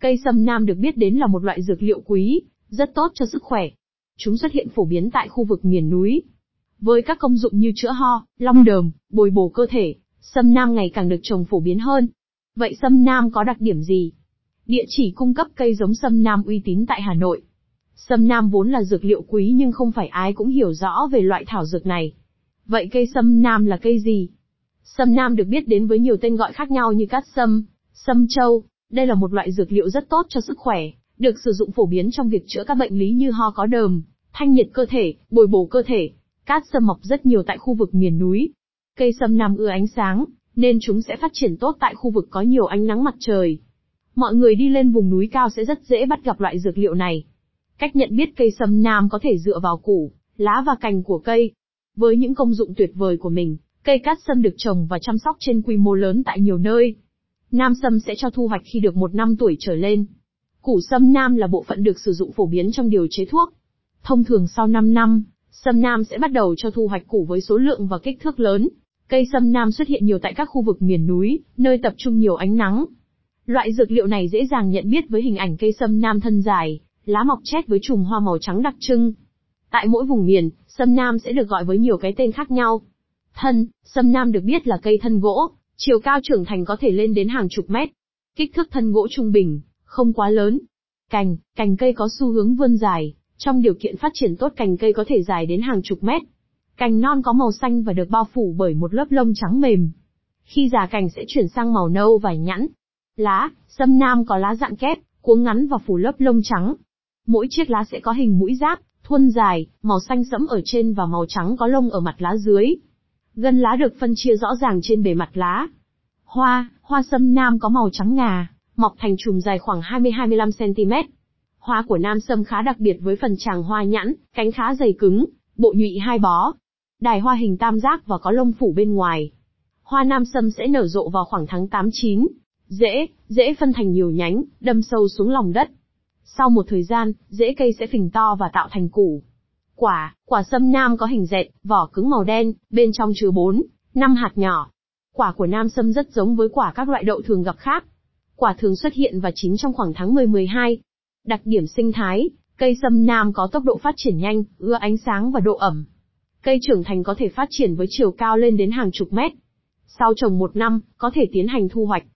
Cây sâm nam được biết đến là một loại dược liệu quý, rất tốt cho sức khỏe. Chúng xuất hiện phổ biến tại khu vực miền núi. Với các công dụng như chữa ho, long đờm, bồi bổ cơ thể, sâm nam ngày càng được trồng phổ biến hơn. Vậy sâm nam có đặc điểm gì? Địa chỉ cung cấp cây giống sâm nam uy tín tại Hà Nội. Sâm nam vốn là dược liệu quý nhưng không phải ai cũng hiểu rõ về loại thảo dược này. Vậy cây sâm nam là cây gì? Sâm nam được biết đến với nhiều tên gọi khác nhau như cát sâm, sâm châu. Đây là một loại dược liệu rất tốt cho sức khỏe, được sử dụng phổ biến trong việc chữa các bệnh lý như ho có đờm, thanh nhiệt cơ thể, bồi bổ cơ thể. Cát sâm mọc rất nhiều tại khu vực miền núi. Cây sâm nam ưa ánh sáng, nên chúng sẽ phát triển tốt tại khu vực có nhiều ánh nắng mặt trời. Mọi người đi lên vùng núi cao sẽ rất dễ bắt gặp loại dược liệu này. Cách nhận biết cây sâm nam có thể dựa vào củ, lá và cành của cây. Với những công dụng tuyệt vời của mình, cây cát sâm được trồng và chăm sóc trên quy mô lớn tại nhiều nơi. Nam sâm sẽ cho thu hoạch khi được một năm tuổi trở lên. Củ sâm nam là bộ phận được sử dụng phổ biến trong điều chế thuốc. Thông thường sau 5 năm, sâm nam sẽ bắt đầu cho thu hoạch củ với số lượng và kích thước lớn. Cây sâm nam xuất hiện nhiều tại các khu vực miền núi, nơi tập trung nhiều ánh nắng. Loại dược liệu này dễ dàng nhận biết với hình ảnh cây sâm nam thân dài, lá mọc chét với chùm hoa màu trắng đặc trưng. Tại mỗi vùng miền, sâm nam sẽ được gọi với nhiều cái tên khác nhau. Thân, sâm nam được biết là cây thân gỗ, chiều cao trưởng thành có thể lên đến hàng chục mét. Kích thước thân gỗ trung bình, không quá lớn. Cành, cành cây có xu hướng vươn dài, trong điều kiện phát triển tốt cành cây có thể dài đến hàng chục mét. Cành non có màu xanh và được bao phủ bởi một lớp lông trắng mềm. Khi già cành sẽ chuyển sang màu nâu và nhẵn. Lá, sâm nam có lá dạng kép, cuống ngắn và phủ lớp lông trắng. Mỗi chiếc lá sẽ có hình mũi giáp, thuôn dài, màu xanh sẫm ở trên và màu trắng có lông ở mặt lá dưới. Gân lá được phân chia rõ ràng trên bề mặt lá. Hoa, hoa sâm nam có màu trắng ngà, mọc thành chùm dài khoảng 20-25 cm. Hoa của nam sâm khá đặc biệt với phần tràng hoa nhẵn, cánh khá dày cứng, bộ nhụy hai bó. Đài hoa hình tam giác và có lông phủ bên ngoài. Hoa nam sâm sẽ nở rộ vào khoảng tháng 8-9. Rễ, rễ phân thành nhiều nhánh, đâm sâu xuống lòng đất. Sau một thời gian, rễ cây sẽ phình to và tạo thành củ. Quả, quả sâm nam có hình dẹt, vỏ cứng màu đen, bên trong chứa 4, 5 hạt nhỏ. Quả của nam sâm rất giống với quả các loại đậu thường gặp khác. Quả thường xuất hiện và chín trong khoảng tháng 10-12. Đặc điểm sinh thái, cây sâm nam có tốc độ phát triển nhanh, ưa ánh sáng và độ ẩm. Cây trưởng thành có thể phát triển với chiều cao lên đến hàng chục mét. Sau trồng một năm, có thể tiến hành thu hoạch.